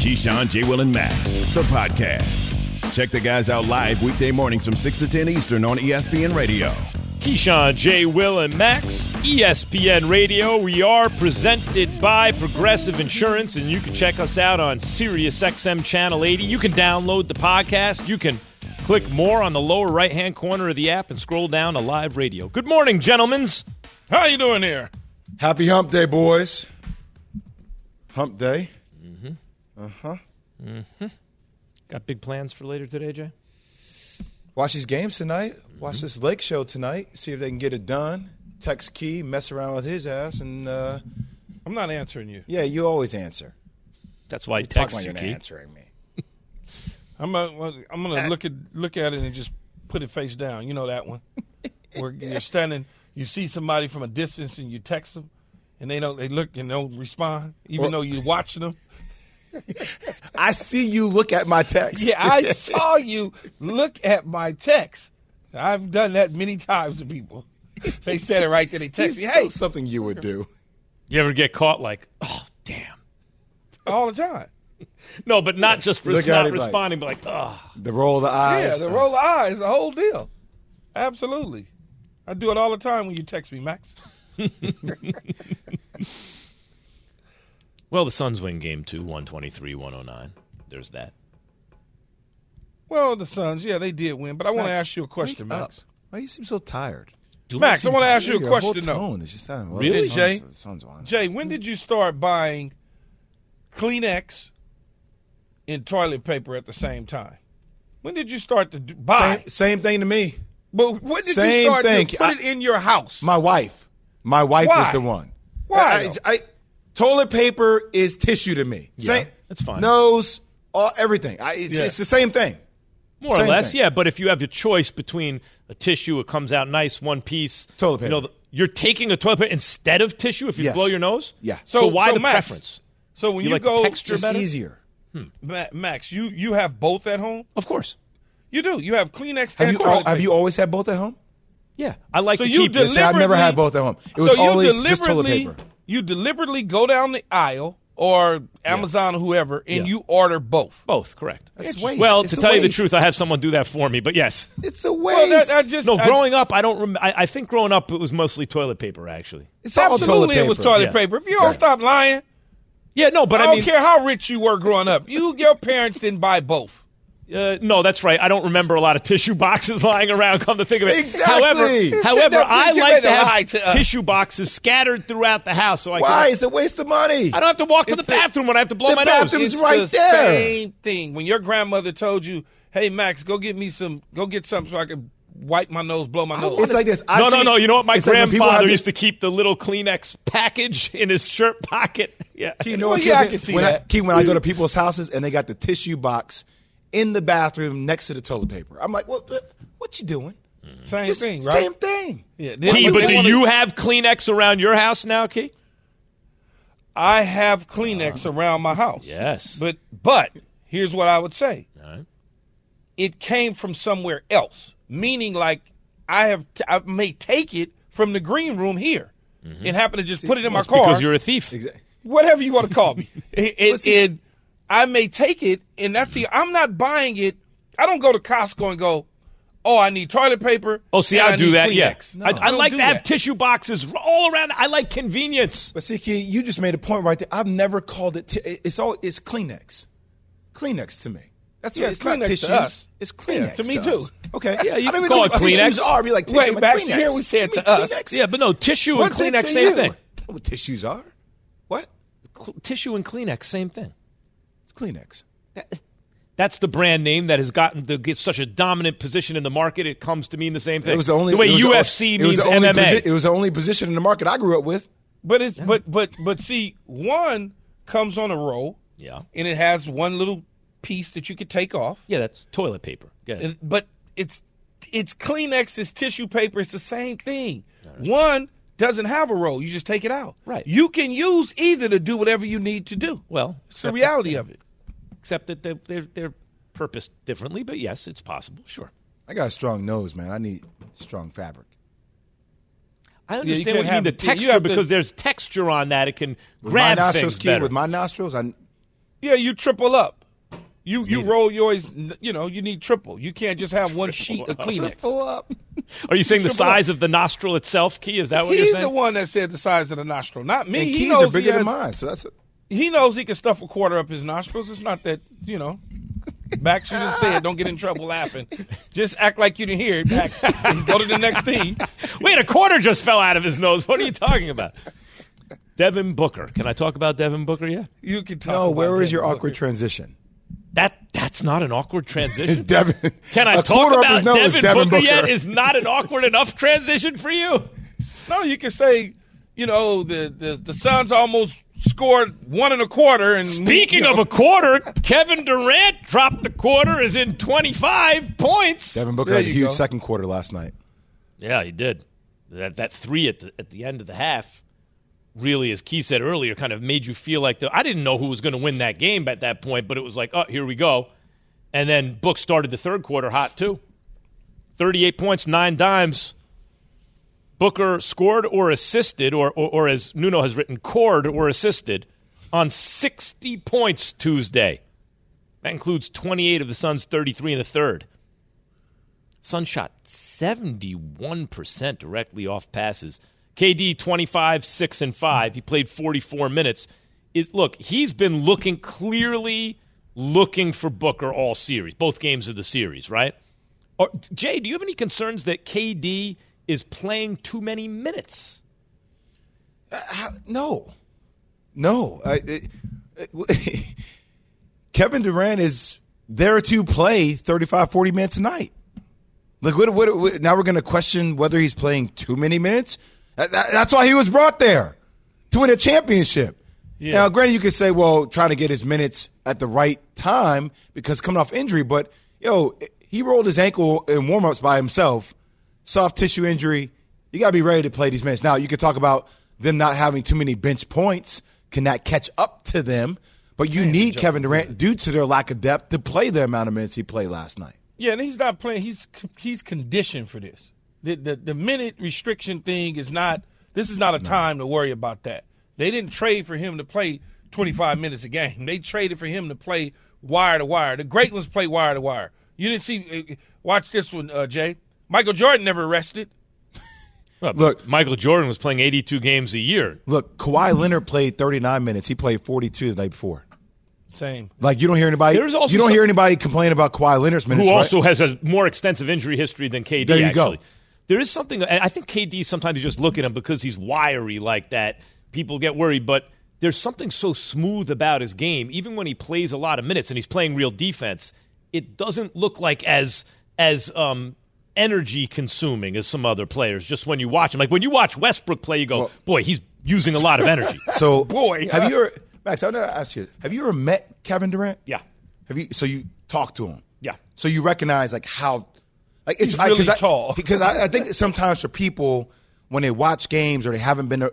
Keyshawn, J. Will, and Max, the podcast. Check the guys out live weekday mornings from 6 to 10 Eastern on ESPN Radio. Keyshawn, J. Will, and Max, ESPN Radio. We are presented by Progressive Insurance, and you can check us out on SiriusXM Channel 80. You can download the podcast. You can click more on the lower right-hand corner of the app and scroll down to live radio. Good morning, gentlemen. How are you doing here? Happy Hump Day, boys. Hump Day. Uh huh. Mm-hmm. Got big plans for later today, Jay? Watch these games tonight. Watch Mm-hmm. this Lake Show tonight. See if they can get it done. Text Key, mess around with his ass, and uh, I'm not answering you. yeah, you always answer. That's why I text like you, you're not answering me. I'm gonna, I'm gonna look at look at it and just put it face down. You know that one, where you're standing, you see somebody from a distance and you text them, and they don't, they look and don't respond, even Well- though you're watching them. I see you look at my text. Yeah, I saw you look at my text. I've done that many times to people. They said it right there. They text me, "Hey," something you would do. You ever get caught like, oh, damn. all the time. No, but not just res- not it like- responding, but like, oh. The roll of the eyes. Yeah, the roll of eyes, the whole deal. Absolutely, I do it all the time when you text me, Max. Well, the Suns win game two, 123 109. There's that. Well, the Suns, yeah, they did win, but I want to ask you a question, Max. up. Why you seem so tired? Max, I want to ask you a question whole though. tone is just that. Well, Really? Suns- Jay? Suns. Jay, when did you start buying Kleenex and toilet paper at the same time? When did you start to do, buy? Same, same thing to me. but when did you start thing. to put I- it in your house? My wife. My wife Why? is the one. Why, I, though? I- toilet paper is tissue to me. Same, that's fine. Nose, all everything. I, it's, Yeah. it's the same thing. More or less, thing. yeah. But if you have a choice between a tissue, it comes out nice, one piece. Toilet paper. You know, you're taking a toilet paper instead of tissue if you Yes. blow your nose. Yeah. So, why so the Max, preference? So when You you, like go, texture Just better? easier. Hmm. Ma- Max, you you have both at home. Of course. You do. You have Kleenex Have and you toilet al- have you always had both at home? Yeah, I like So to you keep deli- this. I've never had both at home. It was so you always just toilet paper. You deliberately go down the aisle or Amazon or whoever, and Yeah. you order both. Both, correct. That's It's- waste. Well, It's to a tell you the truth, I have someone do that for me. But yes, It's a waste. Well, that, that just no. I- Growing up, I don't. Rem- I, I think growing up it was mostly toilet paper. Actually. it's all absolutely toilet paper. it was toilet Yeah. paper. If you don't stop lying, Yeah, no, but I I, don't mean, care how rich you were growing up. You your parents didn't buy both. Uh, no, that's right. I don't remember a lot of tissue boxes lying around. Come to think of it, Exactly. however, however, I like to have to us. tissue boxes scattered throughout the house, so I Why? can. It's a waste of money. I don't have to walk to the It's a- bathroom when I have to blow The my nose. It's right the there. Same thing. When your grandmother told you, "Hey Max, go get me some, go get something so I can wipe my nose, blow my nose." It's like this. I no, no, no. You know what? My it's like grandfather used to keep the little Kleenex package in his shirt pocket. Yeah. You know Well, what? yeah, I can see when I, that. Key, when I go to people's houses and they got the tissue box in the bathroom next to the toilet paper, I'm like, what? What, what you doing? Mm-hmm. same Just thing, right? Same thing. Yeah. Key, They but do wanna- you have Kleenex around your house now, Key? I have Kleenex uh-huh. around my house. Yes. But but here's what I would say. All right. It came from somewhere else, meaning like I have t- I may take it from the green room here mm-hmm. and happen to just put it in my car. because you're a thief. Exactly. whatever you want to call me. It, it, it- I may take it, and that's the. I'm not buying it. I don't go to Costco and go, "Oh, I need toilet paper." Oh, see, and I, do need that. Yeah, Kleenex." I, I like do to have that. tissue boxes all around. I like convenience. But see, Key, you just made a point right there. I've never called it. T- it's all. It's Kleenex. Kleenex to me. That's Yeah, what it's not Kleenex to tissues. us. It's Yeah, Kleenex to me us. too. Okay. Yeah, you I don't can even call know it what tissues Kleenex. are. Be like tissue. Wait, like, back Kleenex. here we said You to us. Kleenex? Yeah, but no tissue What's it and Kleenex, same you? thing. What tissues are. What? Cl- tissue and Kleenex, same thing. It's Kleenex. That's the brand name that has gotten to get such a dominant position in the market. It comes to mean the same thing. It was the only the way it was UFC it means the only MMA. posi- it was the only position in the market I grew up with. But it's but but but see, one comes on a roll, Yeah. and it has one little piece that you could take off. Yeah, that's toilet paper. Go but it's it's Kleenex, it's tissue paper, it's the same thing. One doesn't have a roll; you just take it out. Right. You can use either to do whatever you need to do. well, It's the reality that, of it. Except that they're, they're they're purposed differently, but yes, it's possible. Sure. I got a strong nose, man. I need strong fabric. I understand can't what you mean the texture have to- because there's texture on that. It can With grab my nostrils, things key, better. with my nostrils, I Yeah, you triple up. You you Need it. roll yours. You know, you need triple. You can't just have one sheet of Kleenex. pull up. Are you saying the Triple up. size of the nostril itself, Key? Is that what He's you're the saying? The one that said the size of the nostril, not me. And he keys knows are he bigger than has- mine, so that's He knows he can stuff a quarter up his nostrils. It's not that you know. Max, you didn't say it. Don't get in trouble laughing. Just act like you didn't hear it, Max. Go to the next thing. Wait, a quarter just fell out of his nose. What are you talking about? Devin Booker. Can I talk about Devin Booker yet? You can talk. no. about Where is your awkward Booker. transition? That that's not an awkward transition. Devin. Can I a talk about Devin, Devin Booker, Booker yet? Is not an awkward enough transition for you? No, you can say, you know, the the the Suns almost scored one and a quarter. And Speaking you know, of a quarter, Kevin Durant dropped the quarter, is in 25 points. Devin Booker There had a huge go. second quarter last night. Yeah, he did. That that three at the at the end of the half really, as Key said earlier, kind of made you feel like the, I didn't know who was going to win that game at that point, but it was like, oh, here we go. And then Book started the third quarter hot too. Thirty-eight points, nine dimes. Booker scored or assisted, or, or, or as Nuno has written, cored or assisted on 60 points Tuesday. That includes 28 of the Suns' 33 in the third. Sun shot 71% directly off passes. KD 25 6 and 5. He played 44 minutes. Is look, he's been looking clearly looking for Booker all series. Both games of the series, right? Or, Jay, do you have any concerns that KD is playing too many minutes? Uh, no, no. I, it, it- Kevin Durant is there to play 35, 40 minutes a night. Like, what, what, what- now we're going to question whether he's playing too many minutes? That- that- that's why he was brought there to win a championship. Now, granted, you could say, well, trying to get his minutes at the right time because coming off injury, but yo, he rolled his ankle in warmups by himself, soft tissue injury. You got to be ready to play these minutes. Now, you could talk about them not having too many bench points. Can that catch up to them? But you need Kevin Durant, due to their lack of depth, to play the amount of minutes he played last night. Yeah, and he's not playing. He's he's conditioned for this. The, the the minute restriction thing is not. This is not a time to worry about that. They didn't trade for him to play 25 minutes a game. They traded for him to play wire to wire. The great ones play wire to wire. You didn't see. uh, Watch this one, uh, Jay. Michael Jordan never rested. Well, Look- Michael Jordan was playing 82 games a year. Look, Kawhi Leonard played 39 minutes. He played 42 the night before. Same. Like you don't hear anybody. There's also you don't some- hear anybody complain about Kawhi Leonard's minutes. who right? also has a more extensive injury history than KD. There you actually, go. There is something. I think KD sometimes you just look at him because he's wiry like that. People get worried, but there's something so smooth about his game. Even when he plays a lot of minutes and he's playing real defense, it doesn't look like as as um, energy consuming as some other players. Just when you watch him, like when you watch Westbrook play, you go, Well- "Boy, he's using a lot of energy." So, Boy, have uh, you ever, Max? I to ask you: Have you ever met Kevin Durant? yeah, Have you? So you talk to him? Yeah. So you recognize like how, like it's He's 'cause really I, tall. Because I, I think sometimes for people when they watch games or they haven't been uh,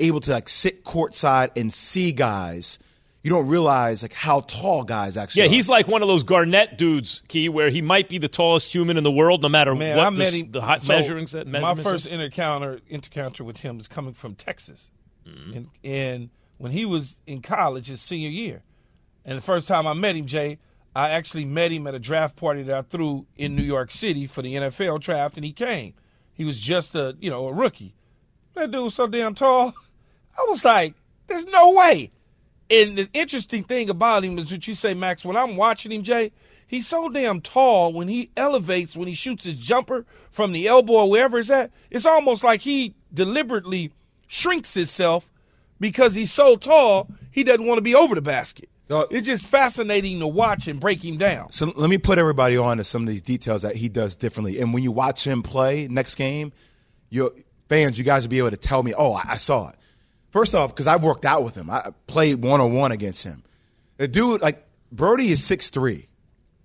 able to like sit courtside and see guys, you don't realize like how tall guys actually. yeah, are. he's like one of those Garnett dudes, Key, where he might be the tallest human in the world, no matter Man, what I the, met him. the hot so measuring set. My first is. encounter encounter with him is coming from Texas, Mm-hmm. and, and when he was in college, his senior year, and the first time I met him, Jay, I actually met him at a draft party that I threw in New York City for the NFL draft, and he came. He was just a you know a rookie. That dude was so damn tall. I was like, "There's no way." And the interesting thing about him is what you say, Max. When I'm watching him, Jay, he's so damn tall. When he elevates, when he shoots his jumper from the elbow or wherever it's at, it's almost like he deliberately shrinks himself because he's so tall. He doesn't want to be over the basket. No. It's just fascinating to watch and break him down. So let me put everybody on to some of these details that he does differently. And when you watch him play next game, your fans, you guys will be able to tell me, oh, I, I saw it. First off, because I've worked out with him, I played one on one against him. The dude, like Brody, is six three,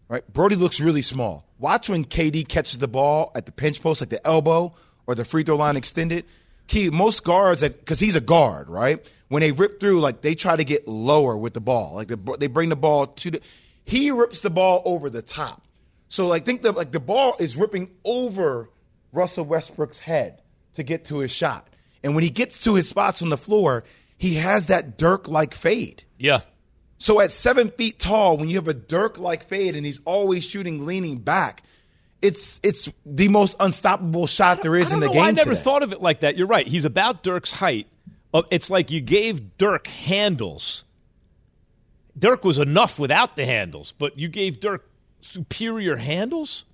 right? Brody looks really small. Watch when KD catches the ball at the pinch post, like the elbow or the free throw line extended. Key, most guards, because he's a guard, right? When they rip through, like they try to get lower with the ball, like the, they bring the ball to the. He rips the ball over the top. So like think that like the ball is ripping over Russell Westbrook's head to get to his shot. And when he gets to his spots on the floor, he has that Dirk like fade. Yeah. So at seven feet tall, when you have a Dirk like fade and he's always shooting leaning back, it's it's the most unstoppable shot there is in the know, game. I never today. thought of it like that. You're right. He's about Dirk's height. It's like you gave Dirk handles. Dirk was enough without the handles, but you gave Dirk superior handles.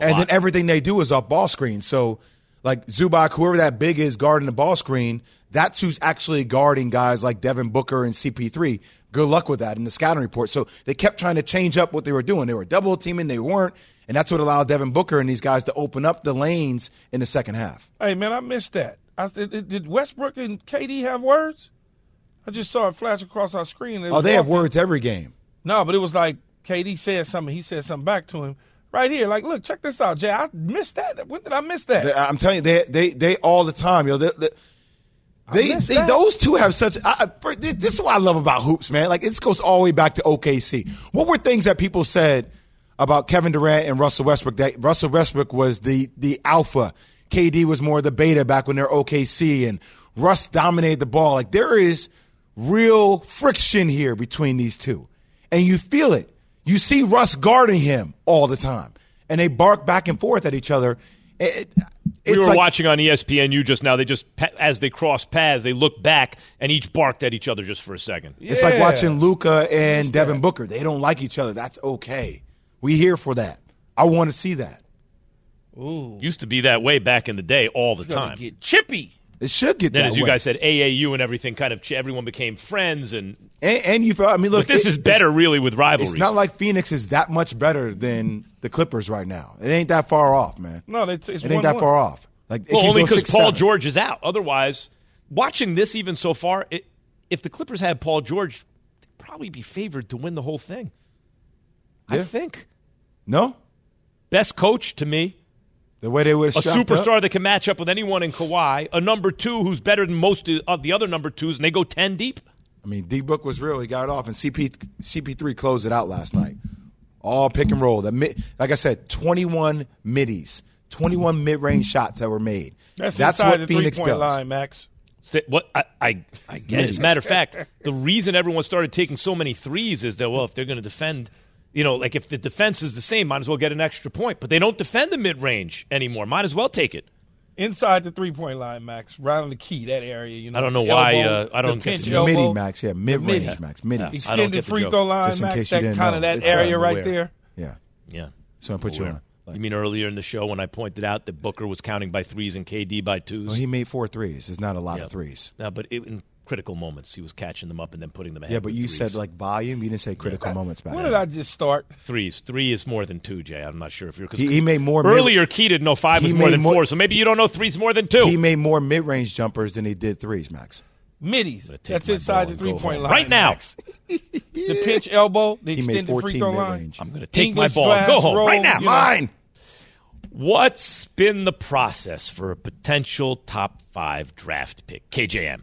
And lot. then everything they do is off ball screen. So, like Zubac, whoever that big is guarding the ball screen, that's who's actually guarding guys like Devin Booker and CP3. Good luck with that in the scouting report. So they kept trying to change up what they were doing. They were double teaming, they weren't, and that's what allowed Devin Booker and these guys to open up the lanes in the second half. Hey man, I missed that. I, did, did Westbrook and KD have words? I just saw it flash across our screen. Oh, they have words every game. No, but it was like KD said something. He said something back to him right here. Like, look, check this out, Jay. I missed that. When did I miss that? I'm telling you, they they they all the time, yo. They, they, they, they- those two have such. I, I- this is what I love about hoops, man. Like this goes all the way back to OKC. What were things that people said about Kevin Durant and Russell Westbrook? That Russell Westbrook was the the alpha. KD was more the beta back when they're OKC, and Russ dominated the ball. Like there is real friction here between these two, and you feel it. You see Russ guarding him all the time, and they bark back and forth at each other. It- it- we were like- watching on ESPNU just now. They just as they cross paths, they look back and each barked at each other just for a second. It's like watching Luka and Devin Booker. They don't like each other. That's okay. We here for that. I want to see that. Ooh, Used to be that way back in the day, all the it's time. get chippy. It should get then, that as you way. guys said, AAU and everything kind of ch- everyone became friends, and and, and you felt. I mean, look, but this it- is better, really, with rivalry. It's not like Phoenix is that much better than the Clippers right now. It ain't that far off, man. No, it's, it's It ain't that one-one. far off. Like it well, only because Paul seven. George is out. Otherwise, watching this even so far, it, if the Clippers had Paul George, they'd probably be favored to win the whole thing. I think No, best coach to me. the way they would a superstar that can match up with anyone in Kawhi, a number two who's better than most of the other number twos, and they go 10 deep. I mean, D Book was real. He got it off, and CP CP3 closed it out last night. All pick and roll. The mid, like I said, 21 middies, 21 mid range shots that were made. That's, inside what the Phoenix three-point does. line, Max. What I, I, I get it. As a matter of fact, the reason everyone started taking so many threes is that, well, if they're going to defend, you know, like if the defense is the same, might as well get an extra point. But they don't defend the mid range anymore. Might as well take it. Inside the three-point line, Max. Right on the key, that area. You know, I don't know the why, elbow, uh, I don't the get pinch the elbow, Midi max, yeah, mid range mid- max, middies. I don't extended get the free joke. throw line, Just in Max. case you That didn't kind know. of that It's area aware. right there. Yeah, Yeah. so I put you Aware. on. Like, You mean earlier in the show when I pointed out that Booker was counting by threes and KD by twos? well, he made four threes. It's not a lot Yeah. of threes. No, but it, in critical moments, he was catching them up and then putting them ahead. Yeah, but you threes. said like volume. You didn't say critical moments back When did I just start? threes. Three is more than two, Jay. I'm not sure if you're. 'cause He, he made more mid- earlier, Key didn't know five He was more made than more- four, so maybe you don't know three's more than two. He made more mid range jumpers than he did threes, Max. Middies. gonna That's inside the three-point home. line. Right now. Max. the pinch elbow, the He made extended free 14 throw mid line. range. I'm going to take English my ball and go glass home right now. you know. Mine. What's been the process for a potential top five draft pick? KJM.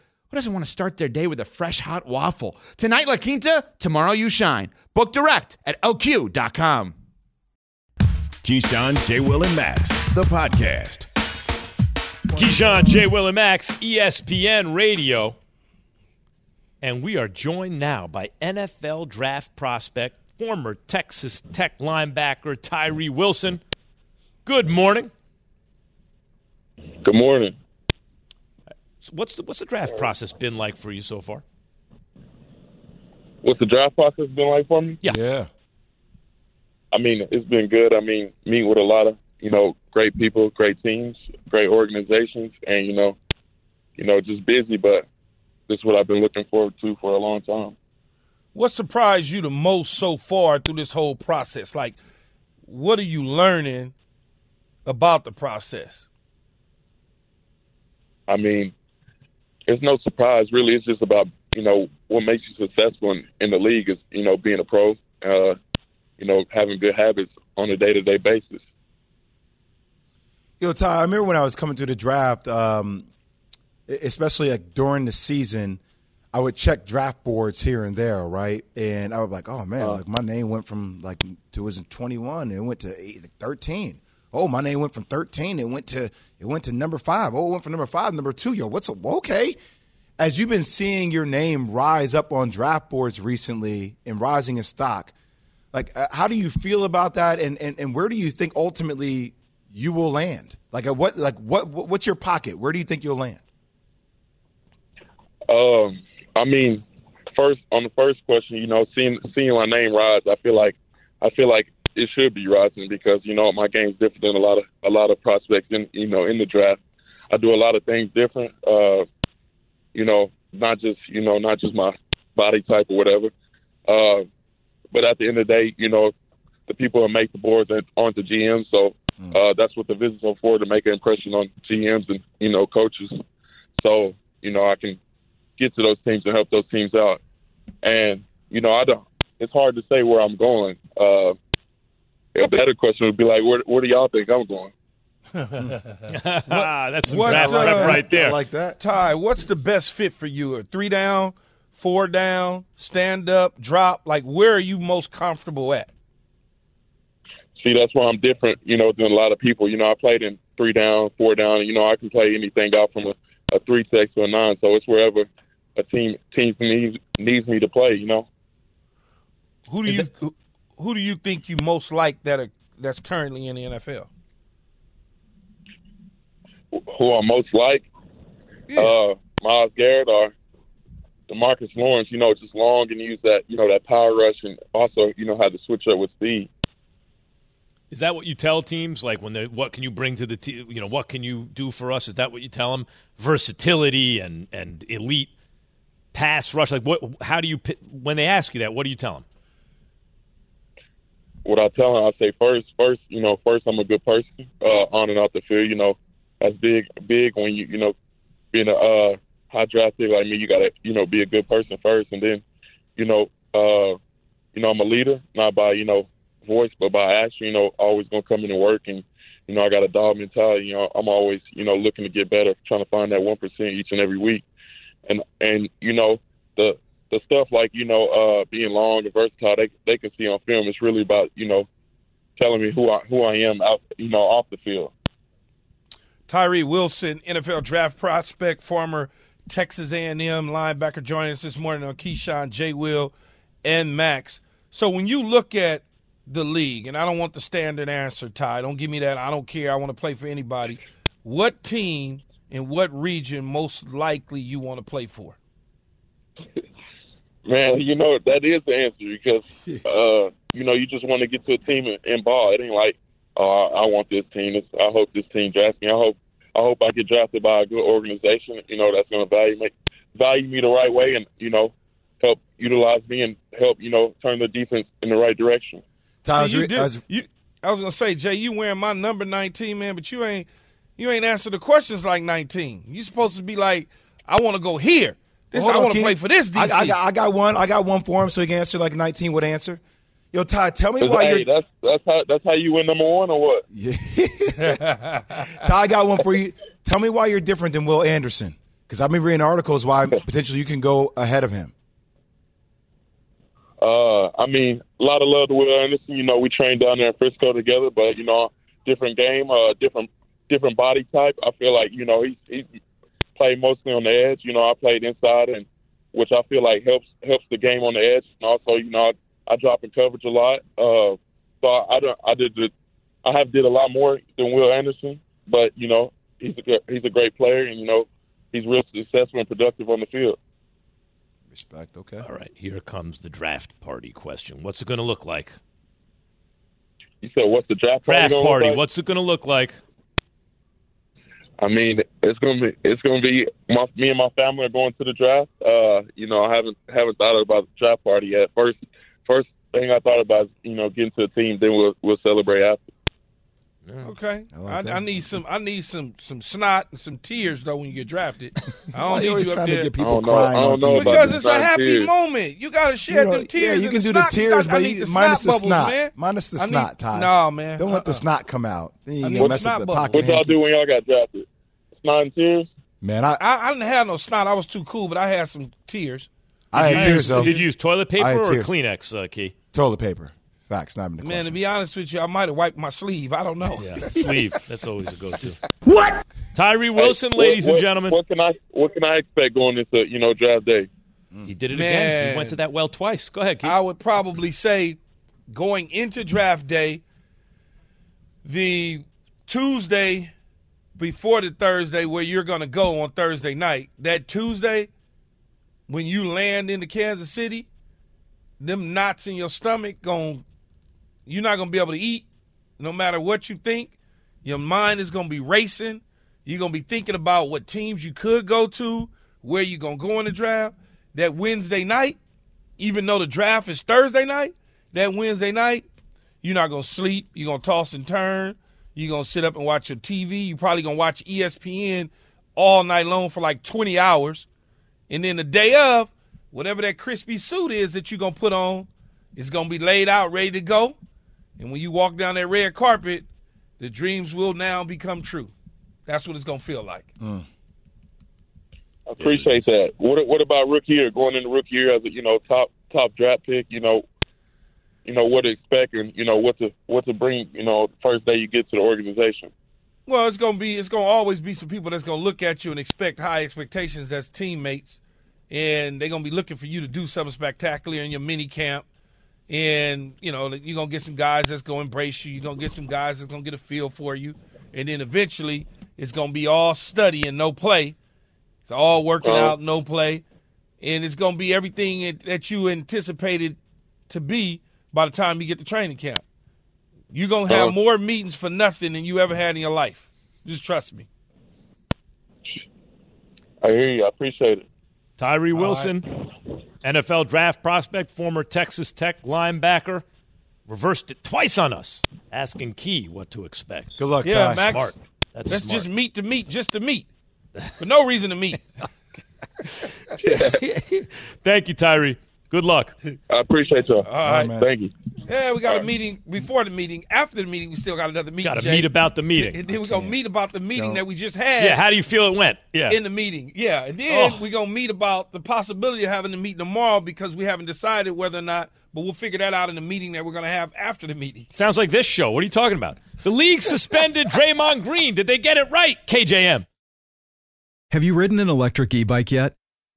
who doesn't want to start their day with a fresh hot waffle? Tonight, La Quinta, tomorrow, you shine. Book direct at lq.com. Keyshawn, J. Will, and Max, the podcast. Keyshawn, J. Will, and Max, ESPN Radio. And we are joined now by NFL draft prospect, former Texas Tech linebacker Tyree Wilson. Good morning. Good morning. So what's the what's the draft uh, process been like for you so far? What's the draft process been like for me? Yeah. Yeah. I mean, it's been good. I mean, meeting with a lot of you know great people, great teams, great organizations, and you know, you know, just busy. But this is what I've been looking forward to for a long time. What surprised you the most so far through this whole process? Like, what are you learning about the process? I mean, it's no surprise really. It's just about you know what makes you successful in, in the league is you know being a pro, uh, you know having good habits on a day to day basis. Yo, Ty, I remember when I was coming through the draft, um, especially like during the season, I would check draft boards here and there, right? And I would be like, oh man, like my name went from like to was 21 and it went to eight, 13. Oh, my name went from 13. It went to it went to number five. Oh, it went from number five, number two. Yo, what's a, okay? As you've been seeing your name rise up on draft boards recently and rising in stock, like uh, how do you feel about that? And, and and where do you think ultimately you will land? Like at what like what what's your pocket? Where do you think you'll land? Um, I mean, first on the first question, you know, seeing seeing my name rise, I feel like I feel like it should be rising because you know my game's different than a lot of a lot of prospects in you know in the draft. I do a lot of things different. Uh, you know, not just you know not just my body type or whatever. Uh, but at the end of the day, you know, the people that make the boards aren't the GMs, so uh, that's what the visits are for to make an impression on GMs and you know coaches. So you know I can get to those teams and help those teams out. And you know I don't. It's hard to say where I'm going. Uh, a better question would be like, where, where do y'all think I'm going? Ah, that's some what, draft uh, prep right there. I like that. Ty, what's the best fit for you? A three down, four down, stand up, drop? Like, where are you most comfortable at? See, that's why I'm different, you know, than a lot of people. You know, I played in three down, four down. and, You know, I can play anything out from a, a three six to a nine. So it's wherever a team team needs needs me to play. You know. Who do you who, who do you think you most like that are, that's currently in the NFL? who I'm most like, uh, Myles Garrett or DeMarcus Lawrence. You know, just long and use that, you know, that power rush, and also, you know, how to switch up with speed. Is that what you tell teams? Like when they what can you bring to the team? You know, what can you do for us? Is that what you tell them? Versatility and and elite pass rush. Like what? How do you when they ask you that? What do you tell them? What I tell them, I say first, first, you know, first I'm a good person uh, on and off the field. You know, that's big, big when you, you know, being a uh, high draft pick like me, you gotta, you know, be a good person first, and then, you know, uh, you know, I'm a leader, not by, you know, voice, but by action. You know, always gonna come in and work, and you know, I got a dog mentality. You know, I'm always, you know, looking to get better, trying to find that one percent each and every week, and and you know, the the stuff like you know, uh, being long and versatile, they they can see on film. It's really about you know, telling me who I who I am out, you know, off the field. Tyree Wilson, NFL draft prospect, former Texas A&M linebacker, joining us this morning on Keyshawn, J. Will, and Max. So when you look at the league, and I don't want the standard answer, Ty. Don't give me that. I don't care. I want to play for anybody. What team in what region most likely you want to play for? Man, you know that is the answer because uh, you know you just want to get to a team and, and ball. It ain't like, oh, I, I want this team. It's, I hope this team drafts me. I hope I hope I get drafted by a good organization. You know that's going to value me value me the right way and you know help utilize me and help you know turn the defense in the right direction. Ty, I See, was you did- I was- you- I was gonna say, Jay, you wearing my number nineteen, man, but you ain't you ain't answer the questions like nineteen. You supposed to be like, I want to go here. This Hold I want to play for this DC. I, I, got, I got one. I got one for him, so he can answer like 19 would answer. Yo, Ty, tell me why hey, you're. that's that's how that's how you win number one or what? Ty, I got one for you. Tell me why you're different than Will Anderson, because I've been reading articles why potentially you can go ahead of him. Uh, I mean, a lot of love to Will Anderson. You know, we trained down there in Frisco together, but you know, different game, uh, different different body type. I feel like you know he's he's played mostly on the edge. You know, I played inside, and which I feel like helps helps the game on the edge. And also, you know, I, I drop in coverage a lot. Uh, so I, I don't I did the, I have did a lot more than Will Anderson, but you know, he's a he's a great player, and you know, he's real successful and productive on the field. Respect. Okay. All right, here comes the draft party question. What's it going to look like? You said, "What's the draft party?" Draft gonna party. like? What's it going to look like? I mean, it's gonna be it's gonna be my, me and my family are going to the draft. Uh, you know, I haven't haven't thought about the draft party yet. First, first thing I thought about is you know getting to the team. Then we'll we'll celebrate after. Okay, I I, like I, that. need some. I need some some snot and some tears though when you get drafted. I don't you need you up trying to there get I people don't know- I don't know about because it's a happy tears. moment. You got to share You know, them tears. yeah, you can the do the snot. You tears, but you, the minus the bubbles, snot. Minus the I need- snot, Ty. Nah, man. Don't let the Uh-uh. snot come out. Then you I can need mess snot up the bubbles. pocket. What y'all do when y'all got drafted? Snot and tears. Man, I, I, I didn't have no snot. I was too cool, but I had some tears. I Did had you tears use- though. Did you use toilet paper had or tears. Kleenex, uh, Key? Toilet paper. Facts. Not even the Man, to question. be honest with you, I might have wiped my sleeve. I don't know. Yeah, sleeve. That's always a go-to. What? Tyree Wilson, Hey, ladies what- and what- gentlemen. What can I what can I expect going into you know draft day? He did it again. He went to that well twice. Go ahead, Key. I would probably say going into draft day, the Tuesday before the Thursday where you're going to go on Thursday night, that Tuesday when you land into Kansas City, them knots in your stomach going you're not going to be able to eat no matter what you think. Your mind is going to be racing. You're going to be thinking about what teams you could go to, where you're going to go in the draft. That Wednesday night, even though the draft is Thursday night, that Wednesday night, you're not going to sleep. You're going to toss and turn. You're going to sit up and watch your TV. You're probably going to watch ESPN all night long for like 20 hours. And then the day of, whatever that crispy suit is that you're going to put on, it's going to be laid out, ready to go. And when you walk down that red carpet, the dreams will now become true. That's what it's going to feel like. Mm. I appreciate that. What what about rookie year? Going into rookie year as a you know top top draft pick, you know, you know what to expect and you know what to what to bring. You know, the first day you get to the organization. Well, it's gonna be it's gonna always be some people that's gonna look at you and expect high expectations as teammates, and they're gonna be looking for you to do something spectacular in your mini camp. And you know you're gonna get some guys that's gonna embrace you. You're gonna get some guys that's gonna get a feel for you, and then eventually it's gonna be all study and no play. It's all working Oh. out, no play, and it's gonna be everything that you anticipated to be by the time you get to training camp. You're gonna have Uh. more meetings for nothing than you ever had in your life. Just trust me. I hear you. I appreciate it. Tyree Wilson, NFL draft prospect, former Texas Tech linebacker, reversed it twice on us, asking Key what to expect. Good luck, Yeah, Ty. Max. Smart. That's Let's smart. just meet to meet, just to meet, for no reason to meet. Thank you, Tyree. Good luck. I appreciate y'all. All right. man. Thank you. Yeah, we got a meeting before the meeting. After the meeting, we still got another meeting. Got to meet about the meeting. And then we're gonna meet about the meeting Don't. that we just had. Yeah, how do you feel it went? Yeah. in the meeting. Yeah, and then Oh. we're gonna meet about the possibility of having the meeting tomorrow because we haven't decided whether or not. But we'll figure that out in the meeting that we're gonna have after the meeting. Sounds like this show. What are you talking about? The league suspended Draymond Green. Did they get it right? KJM. Have you ridden an electric e bike yet?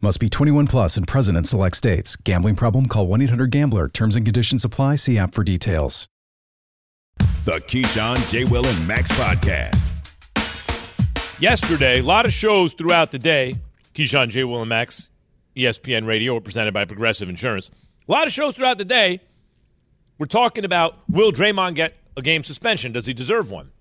Must be 21 plus and present in select states. Gambling problem? Call 1 800 Gambler. Terms and conditions apply. See app for details. The Keyshawn, J. Will, and Max podcast. Yesterday, a lot of shows throughout the day. Keyshawn J. Will and Max, ESPN Radio, were presented by Progressive Insurance. A lot of shows throughout the day. We're talking about will Draymond get a game suspension? Does he deserve one?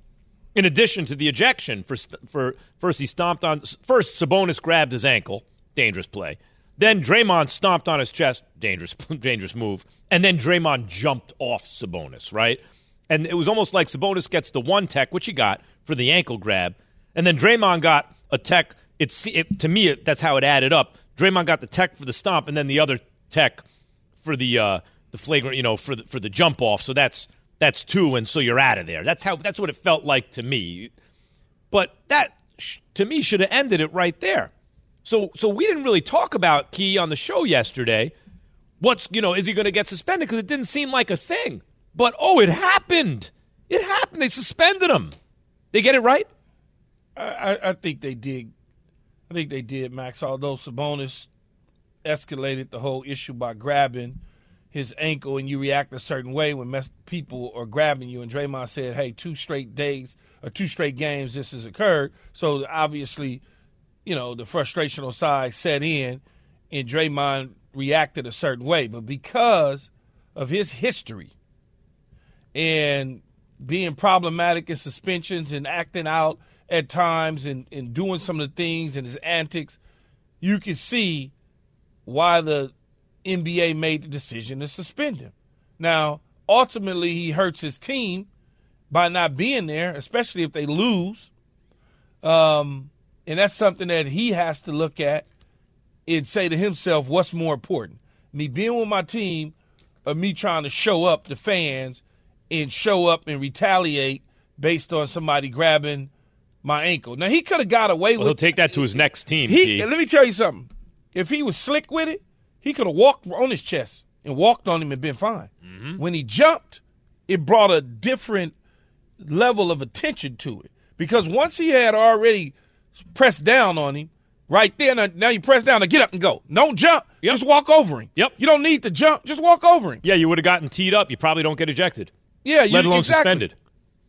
In addition to the ejection for for first he stomped on first Sabonis grabbed his ankle, dangerous play. Then Draymond stomped on his chest, dangerous dangerous move. And then Draymond jumped off Sabonis, right? And it was almost like Sabonis gets the one tech, which he got for the ankle grab, and then Draymond got a tech. It's it, to me it, that's how it added up. Draymond got the tech for the stomp, and then the other tech for the uh, the flagrant, you know, for the for the jump off. So that's that's two, and so you're out of there. That's how that's what it felt like to me. But that to me should have ended it right there. So so we didn't really talk about Key on the show yesterday. What's you know is he going to get suspended because it didn't seem like a thing. But oh, it happened. It happened. They suspended him. They get it right. I, I think they did. I think they did, Max. Although Sabonis escalated the whole issue by grabbing his ankle, and you react a certain way when people are grabbing you. And Draymond said, "Hey, two straight days or two straight games this has occurred." So obviously, you know, the frustrational side set in, and Draymond reacted a certain way. But because of his history and being problematic in suspensions and acting out at times and, and doing some of the things and his antics, you can see why the NBA made the decision to suspend him. Now, ultimately, he hurts his team by not being there, especially if they lose. Um, and that's something that he has to look at and say to himself, what's more important? Me being with my team or me trying to show up the fans and show up and retaliate based on somebody grabbing my ankle. Now he could have got away Well, with he'll take that to his next team. he let me tell you something. If he was slick with it, he could have walked on his chest and walked on him and been fine. Mm-hmm. When he jumped, it brought a different level of attention to it. Because once he had already pressed down on him, right there, now, now you press down to get up and go. Don't jump. Yep. Just walk over him. Yep. You don't need to jump. Just walk over him. Yeah, you would have gotten teed up. You probably don't get ejected, Yeah, you, let alone exactly. suspended.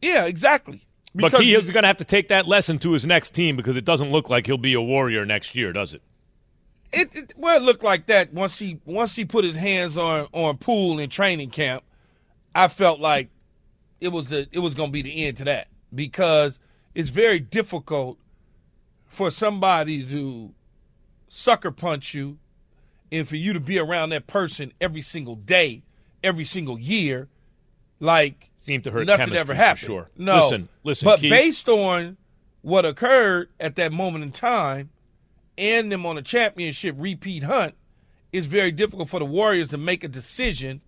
Yeah, exactly. But he is going to have to take that lesson to his next team because it doesn't look like he'll be a warrior next year, does it? it, it well it looked like that once he once he put his hands on on Poole in training camp i felt like it was a, it was going to be the end to that because it's very difficult for somebody to sucker punch you and for you to be around that person every single day every single year like Seemed to hurt nothing ever happened sure. no Listen, listen, but Key. based on what occurred at that moment in time and them on a championship repeat hunt, it's very difficult for the Warriors to make a decision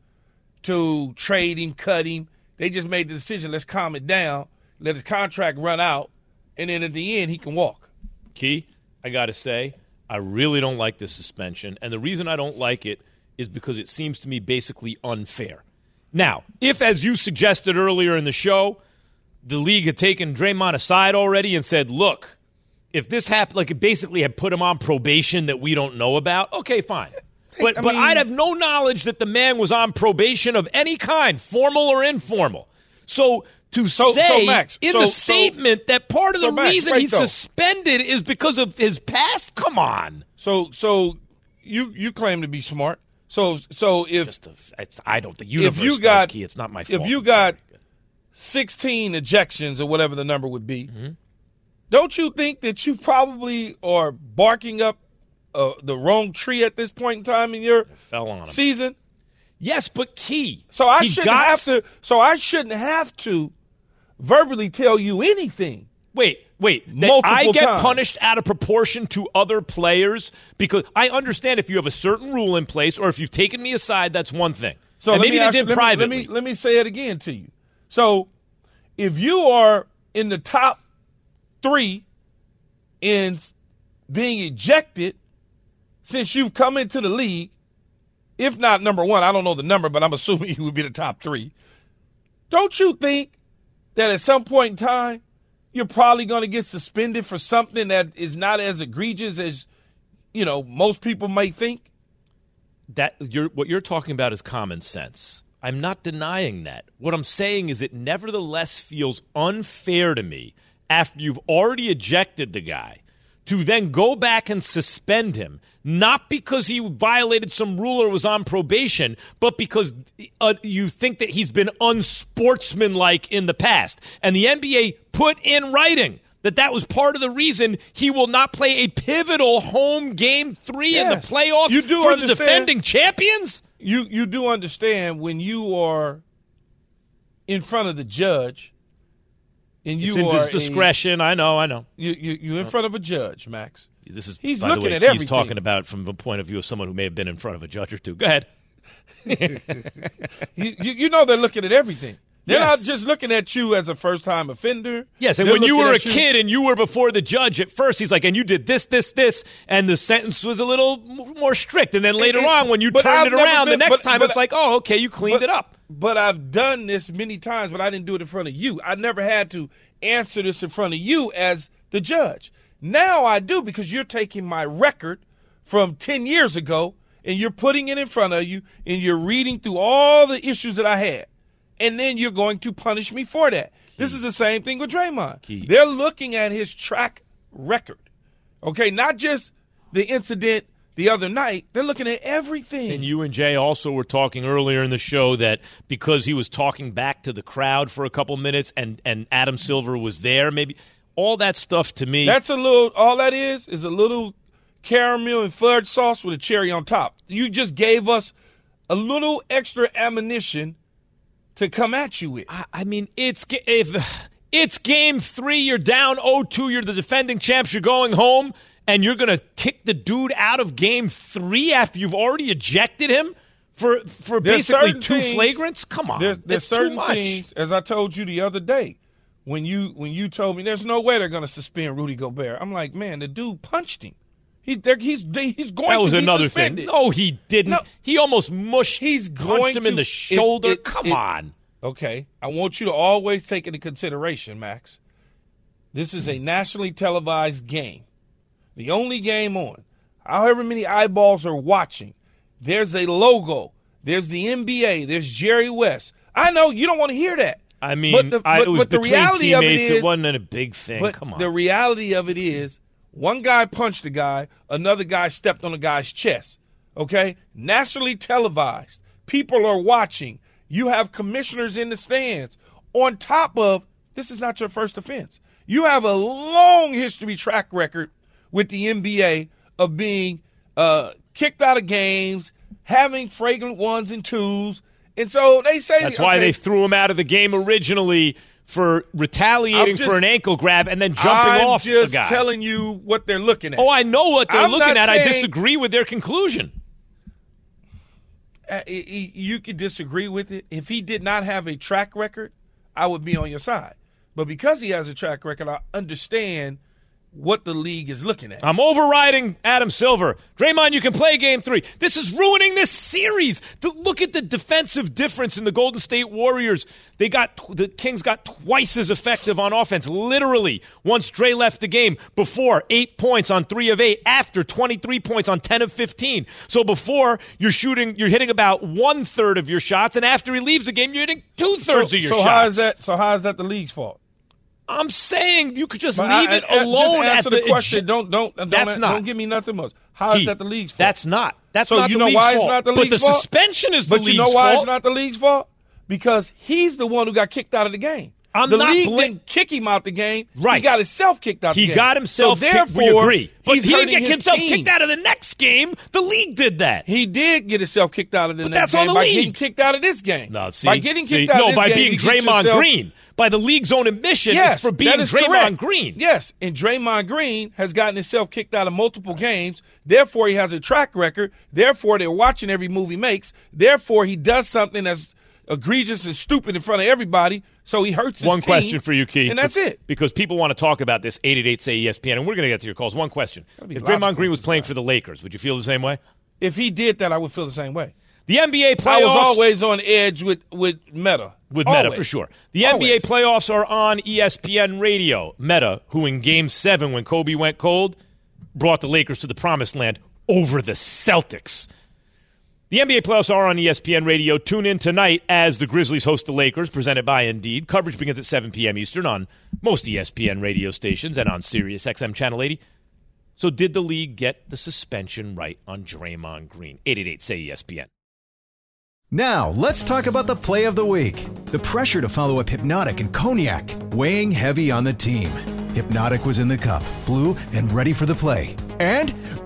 to trade him, cut him. They just made the decision, let's calm it down, let his contract run out, and then at the end he can walk. Key, I got to say, I really don't like this suspension. And the reason I don't like it is because it seems to me basically unfair. Now, if, as you suggested earlier in the show, the league had taken Draymond aside already and said, look, if this happened, like it basically had put him on probation that we don't know about, okay, fine. But, I but I'd have no knowledge that the man was on probation of any kind, formal or informal. So to So- so, say Max, in so- the so- statement that part of the Max, reason he's though. suspended is because of his past, come on. So so you you claim to be smart. So so if Just a, it's, I don't. think universe if you got Key. It's not my fault. if you got 16 ejections or whatever the number would be, Mm-hmm. don't you think that you probably are barking up uh, the wrong tree at this point in time in your season? yes, but Key. So I he shouldn't got have to. So I shouldn't have to verbally tell you anything Wait, wait. That I get times. punished out of proportion to other players because I understand if you have a certain rule in place or if you've taken me aside, that's one thing. So and maybe they ask did let me- privately. Let me, let me say it again to you. So, if you are in the top three in being ejected since you've come into the league, if not number one, I don't know the number, but I'm assuming you would be the top three. Don't you think that at some point in time you're probably going to get suspended for something that is not as egregious as you know most people might think? that you're, what you're talking about is common sense. I'm not denying that. What I'm saying is it nevertheless feels unfair to me after you've already ejected the guy to then go back and suspend him, not because he violated some rule or was on probation, but because uh, you think that he's been unsportsmanlike in the past. And the NBA put in writing that that was part of the reason he will not play a pivotal home game three in the Yes. playoffs You do for the defending champions. you you do understand when you are in front of the judge and you it's in are a- discretion. I know, I know. you you you in oh. front of a judge, Max. This is He's looking way, at everything. he's talking about from the point of view of someone who may have been in front of a judge or two. Go ahead. You you know they're looking at everything. They're Yes. not just looking at you as a first time offender. Yes, and They're when you were a you- kid and you were before the judge at first, he's like, and you did this, this, this, and the sentence was a little more strict. And then later on, when you turned I've it around, the next but- time but- it's like, oh, okay, you cleaned but- it up. But I've done this many times, but I didn't do it in front of you. I never had to answer this in front of you as the judge. Now I do because you're taking my record from 10 years ago and you're putting it in front of you and you're reading through all the issues that I had. And then you're going to punish me for that. This is the same thing with Draymond. They're looking at his track record. Okay, not just the incident the other night. They're looking at everything. And you and Jay also were talking earlier in the show that because he was talking back to the crowd for a couple minutes and, and Adam Silver was there, maybe all that stuff to me. That's a little. All that is is a little caramel and fudge sauce with a cherry on top. You just gave us a little extra ammunition to come at you with. I, I mean, it's if it's game three, you're down 0-2, you're the defending champs, you're going home, and you're going to kick the dude out of game three after you've already ejected him for for There's basically two things- flagrants. Come on, There, there's too certain much. things, as I told you the other day, when you when you told me there's no way they're going to suspend Rudy Gobert. I'm like, man, the dude punched him. He's there, he's he's going. That was to be another suspended. thing. No, he didn't. No. He almost mushed. He's punched going him to, in the shoulder. it- Come it- on. Okay, I want you to always take into consideration, Max. This is a hmm. nationally televised game, the only game on. However many eyeballs are watching, there's a logo. There's the NBA. There's Jerry West. I know you don't want to hear that. I mean, but the, I, but, it was but the reality of it, is, it wasn't a big thing. Come on. the reality of it is, one guy punched a guy, another guy stepped on a guy's chest. Okay, nationally televised. People are watching. You have commissioners in the stands. On top of this, is not your first offense. You have a long history track record with the NBA of being uh, kicked out of games, having flagrant ones and twos, and so they say That's why they threw him out of the game originally for retaliating just- for an ankle grab and then jumping I'm off just the guy. telling you what they're looking at. oh, I know what they're I'm looking at. I disagree with their conclusion. uh, you could disagree with it. If he did not have a track record, I would be on your side. But because he has a track record, I understand what the league is looking at. I'm overriding Adam Silver. Draymond, you can play game three. This is ruining this series. Look at the defensive difference in the Golden State Warriors. They got the Kings got twice as effective on offense. Literally, once Dre left the game, before eight points on three of eight, after 23 points on 10 of 15. So before you're shooting, you're hitting about one third of your shots, and after he leaves the game, you're hitting two thirds so, of your so shots. how is that? So how is that the league's fault? I'm saying you could just But leave I- it I- alone Just answer the, the question. Don't don't don't, That's not. don't give me nothing much. How is Key, that the league's fault? That's not. That's so not you the know why fault. it's not the league's fault. but the suspension is the But league's you know why fault. it's not the league's fault? Because he's the one who got kicked out of the game. I'm the not league bla- didn't kick him out the game. Right. He got himself kicked out He the game. He got himself so kicked. therefore, We agree. But he's he didn't get himself team. kicked out of the next game. The league did that. He did get himself kicked out of the But next that's on game the by league. getting kicked out of this game. No, see, by getting see, kicked out no, of this by game, being Draymond yourself- Green, by the league's own admission, Yes, it's for being Draymond correct. Green. Yes, and Draymond Green has gotten himself kicked out of multiple games. Therefore, he has a track record. Therefore, they're watching every move he makes. Therefore, he does something that's egregious and stupid in front of everybody. So he hurts his One team, question for you, Keith. and that's it. Because people want to talk about this 888 say ESPN, and we're going to get to your calls. One question. If Draymond Green was playing for the Lakers, would you feel the same way? If he did that, I would feel the same way. The NBA playoffs. I was always on edge with with Metta. with Metta Always. for sure. The Always. NBA playoffs are on ESPN Radio. Metta, who in Game Seven, when Kobe went cold, brought the Lakers to the promised land over the Celtics. The NBA playoffs are on ESPN Radio. Tune in tonight as the Grizzlies host the Lakers, presented by Indeed. Coverage begins at 7 p.m. Eastern on most ESPN radio stations and on Sirius XM Channel 80. So, did the league get the suspension right on Draymond Green? 888 say ESPN. Now, let's talk about the play of the week. The pressure to follow up Hypnotic and Cognac, weighing heavy on the team. Hypnotic was in the cup, blue, and ready for the play. And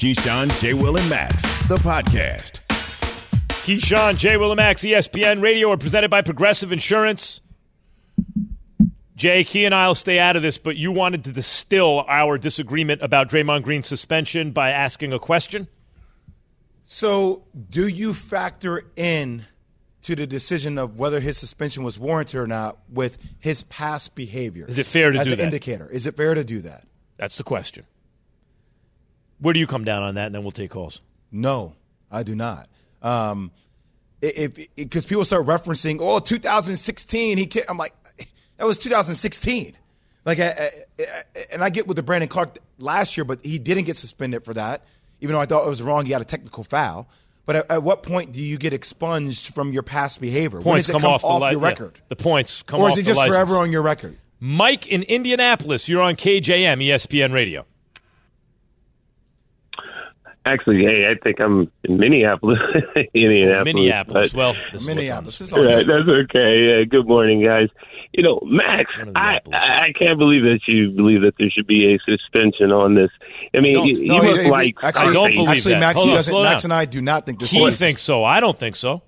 Keyshawn, J. Will, and Max, the podcast. Keyshawn, J. Will, and Max, ESPN Radio are presented by Progressive Insurance. Jay, Key and I will stay out of this, but you wanted to distill our disagreement about Draymond Green's suspension by asking a question. So, do you factor in to the decision of whether his suspension was warranted or not with his past behavior? Is it fair to as do an that? indicator? Is it fair to do that? That's the question. Where do you come down on that, and then we'll take calls. No, I do not. Um, if because people start referencing, oh, 2016, he, ki-" I'm like, that was 2016. Like, I, I, I- and I get with the Brandon Clarke last year, but he didn't get suspended for that, even though I thought it was wrong. He had a technical foul. But at, at what point do you get expunged from your past behavior? when Points does it come, off, the li- your yeah, record, the points come off, or is it just forever on your record? Mike in Indianapolis, you're on KJM, ESPN Radio. Actually, hey, I think I'm in Minneapolis. Indianapolis. Minneapolis. but- Well, this is Minneapolis. the all Right, that's okay. Uh, good morning, guys. You know, Max, One of the I, I I can't believe that you believe that there should be a suspension on this. I mean, Don't- you, no, you he- look he- like actually, I don't believe actually, that. Max, Hold he on, doesn't, slow Max and I do not think this He is. thinks so. I don't think so.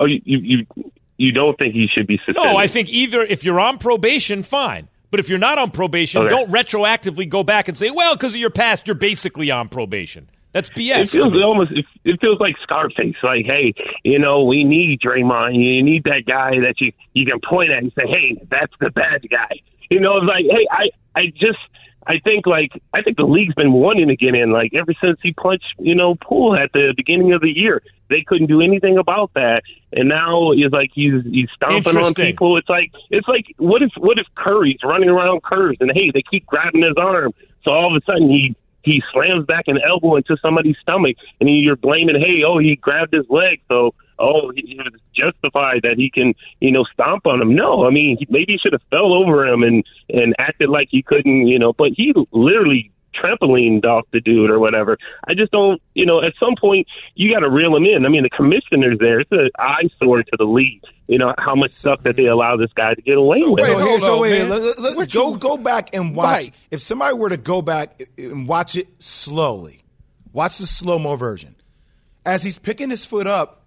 Oh, you you you, you don't think he should be suspended? No, I think either if you're on probation, fine. But if you're not on probation, Okay. don't retroactively go back and say, well, because of your past, you're basically on probation. That's BS. It feels me. almost it, it feels like Scarface. Like, hey, you know, we need Draymond. You need that guy that you you can point at and say, hey, that's the bad guy. You know, it's like, hey, I I just I think like I think the league's been wanting to get in. Like ever since he punched, you know, Poole at the beginning of the year, they couldn't do anything about that. And now it's like he's he's stomping on people. It's like it's like what if what if Curry's running around curves and hey, they keep grabbing his arm, so all of a sudden he he slams back an elbow into somebody's stomach, and you're blaming, hey, oh, he grabbed his leg, so oh, he was justified that he can, you know, stomp on him. No, I mean, he, maybe he should have fell over him and and acted like he couldn't, you know, but he literally trampolined off the dude or whatever. I just don't, you know, at some point you got to reel him in. I mean, the commissioner's there; it's an eyesore to the league. You know how much stuff that they allow this guy to get away with. So, Wait, here, so on, wait, go you- go back and watch. Right. If somebody were to go back and watch it slowly, watch the slow mo version. As he's picking his foot up,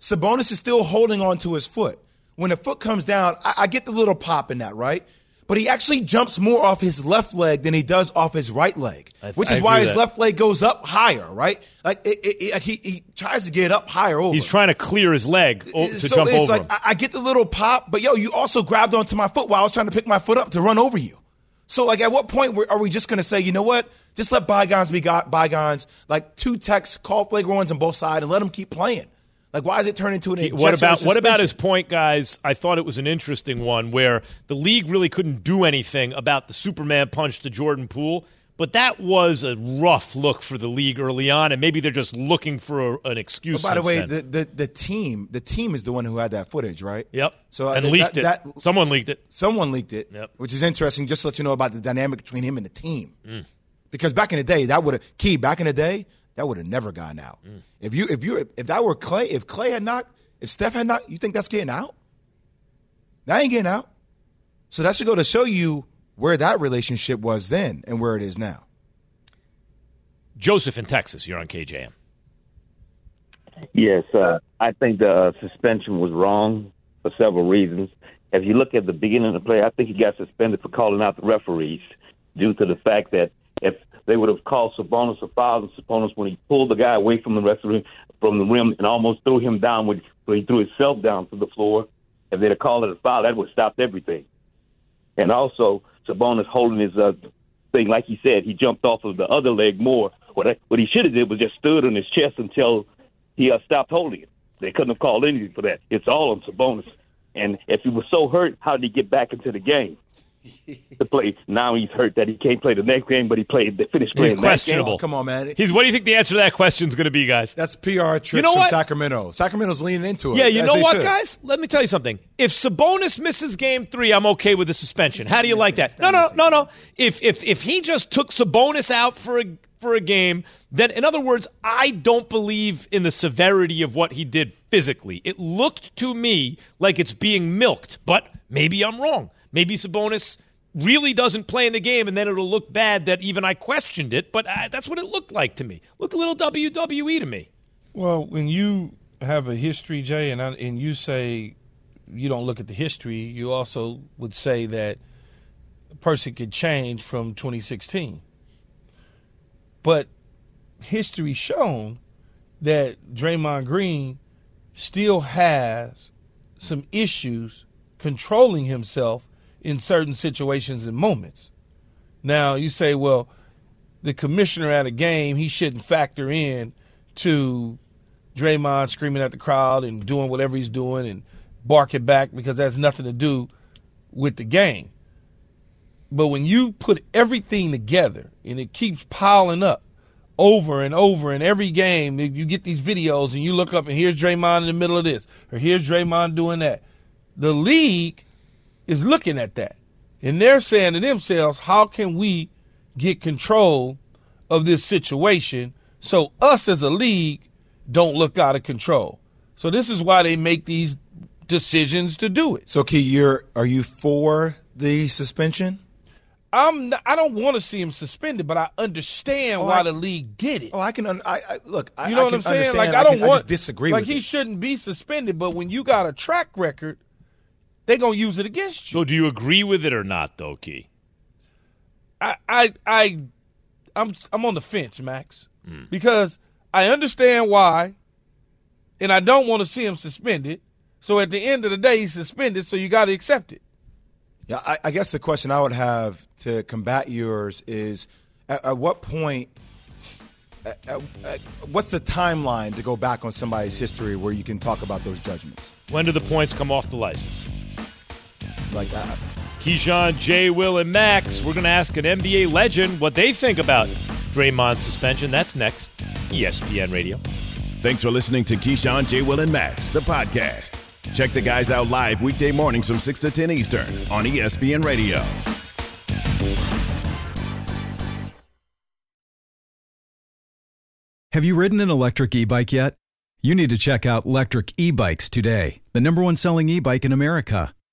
Sabonis is still holding on to his foot. When the foot comes down, I, I get the little pop in that, right? but he actually jumps more off his left leg than he does off his right leg, I- which I is why his that. left leg goes up higher, right? Like it, it, like he, he tries to get it up higher over. He's trying to clear his leg o- to so jump it's over like him. I, I get the little pop, but yo, you also grabbed onto my foot while I was trying to pick my foot up to run over you. So like, at what point were- are we just going to say, you know what? Just let bygones be go- bygones. Like two texts, call flagrant ones on both sides, and let them keep playing. Like, why is it turning into an What ejection or about what about his point, guys? I thought it was an interesting one where the league really couldn't do anything about the Superman punch to Jordan Poole, but that was a rough look for the league early on, and maybe they're just looking for a, an excuse. But by the way, the, the the team the team is the one who had that footage, right? yep. So uh, and that- leaked that- it. Someone leaked it. Someone leaked it, Yep. which is interesting. Just to let you know about the dynamic between him and the team, Mm. because back in the day, that would have key. Back in the day, that would have never gone out. Mm. If you if you if that were Clay, if Clay had knocked, if Steph had knocked, you think that's getting out? That ain't getting out. So that should go to show you where that relationship was then and where it is now. Joseph in Texas. You're on KJM. Yes, uh, I think the uh, suspension was wrong for several reasons. If you look at the beginning of the play, I think he got suspended for calling out the referees due to the fact that if they would have called Sabonis a foul, and Sabonis when he pulled the guy away from the referee from the rim and almost threw him down when when he threw himself down to the floor, if they'd have called it a foul, that would have stopped everything. And also, Sabonis holding his uh, thing, like he said, he jumped off of the other leg more. What I, what he should have did was just stood on his chest until he uh, stopped holding it. They couldn't have called anything for that. It's all on Sabonis. And if he was so hurt, how did he get back into the game? To play. Now he's hurt that he can't play the next game, but he played. They finished playing He's questionable. game. Come on, man. He's. What do you think the answer to that question is going to be, guys? That's PR tricks You know from what? Sacramento. Sacramento's leaning into it. Yeah, you know what, should. guys? Let me tell you something. If Sabonis misses game three, I'm okay with the suspension. How do you like that? No, no, no, no. If if if he just took Sabonis out for a for a game, then in other words, I don't believe in the severity of what he did physically. It looked to me like it's being milked, but maybe I'm wrong. Maybe Sabonis really doesn't play in the game, and then it'll look bad that even I questioned it. But uh, that's what it looked like to me. Looked a little WWE to me. Well, when you have a history, Jay, and I, and you say you don't look at the history, you also would say that a person could change from 2016. But history shown that Draymond Green still has some issues controlling himself in certain situations and moments. Now you say, well, the commissioner at a game, he shouldn't factor in to Draymond screaming at the crowd and doing whatever he's doing and barking back because that has nothing to do with the game. But when you put everything together and it keeps piling up over and over in every game, if you get these videos and you look up and here's Draymond in the middle of this or here's Draymond doing that. The league is looking at that. And they're saying to themselves, how can we get control of this situation so us as a league don't look out of control? So this is why they make these decisions to do it. So, Key, you're are you for the suspension? I'm not, I don't want to see him suspended, but I understand Oh, why I- the league did it. Oh, I can. Un- I, I look. I, You know what can I'm saying? understand. Like I, don't can, want disagree like he it. shouldn't be suspended, but when you got a track record, they're gonna use it against you. So, do you agree with it or not, though, Key? I I I I'm I'm on the fence, Max, Hmm. because I understand why, and I don't want to see him suspended. So at the end of the day, he's suspended, so you got to accept it. Yeah, I, I guess the question I would have to combat yours is: at, at what point? At, at, at- what's the timeline to go back on somebody's history where you can talk about those judgments? When do the points come off the license? Like, that. Keyshawn, Jay, Will, and Max. We're going to ask an NBA legend what they think about Draymond's suspension. That's next. ESPN Radio. Thanks for listening to Keyshawn, J. Will, and Max, the podcast. Check the guys out live weekday mornings from 6 to 10 Eastern on ESPN Radio. Have you ridden an electric e bike yet? You need to check out Electric E Bikes today, the number one selling e bike in America.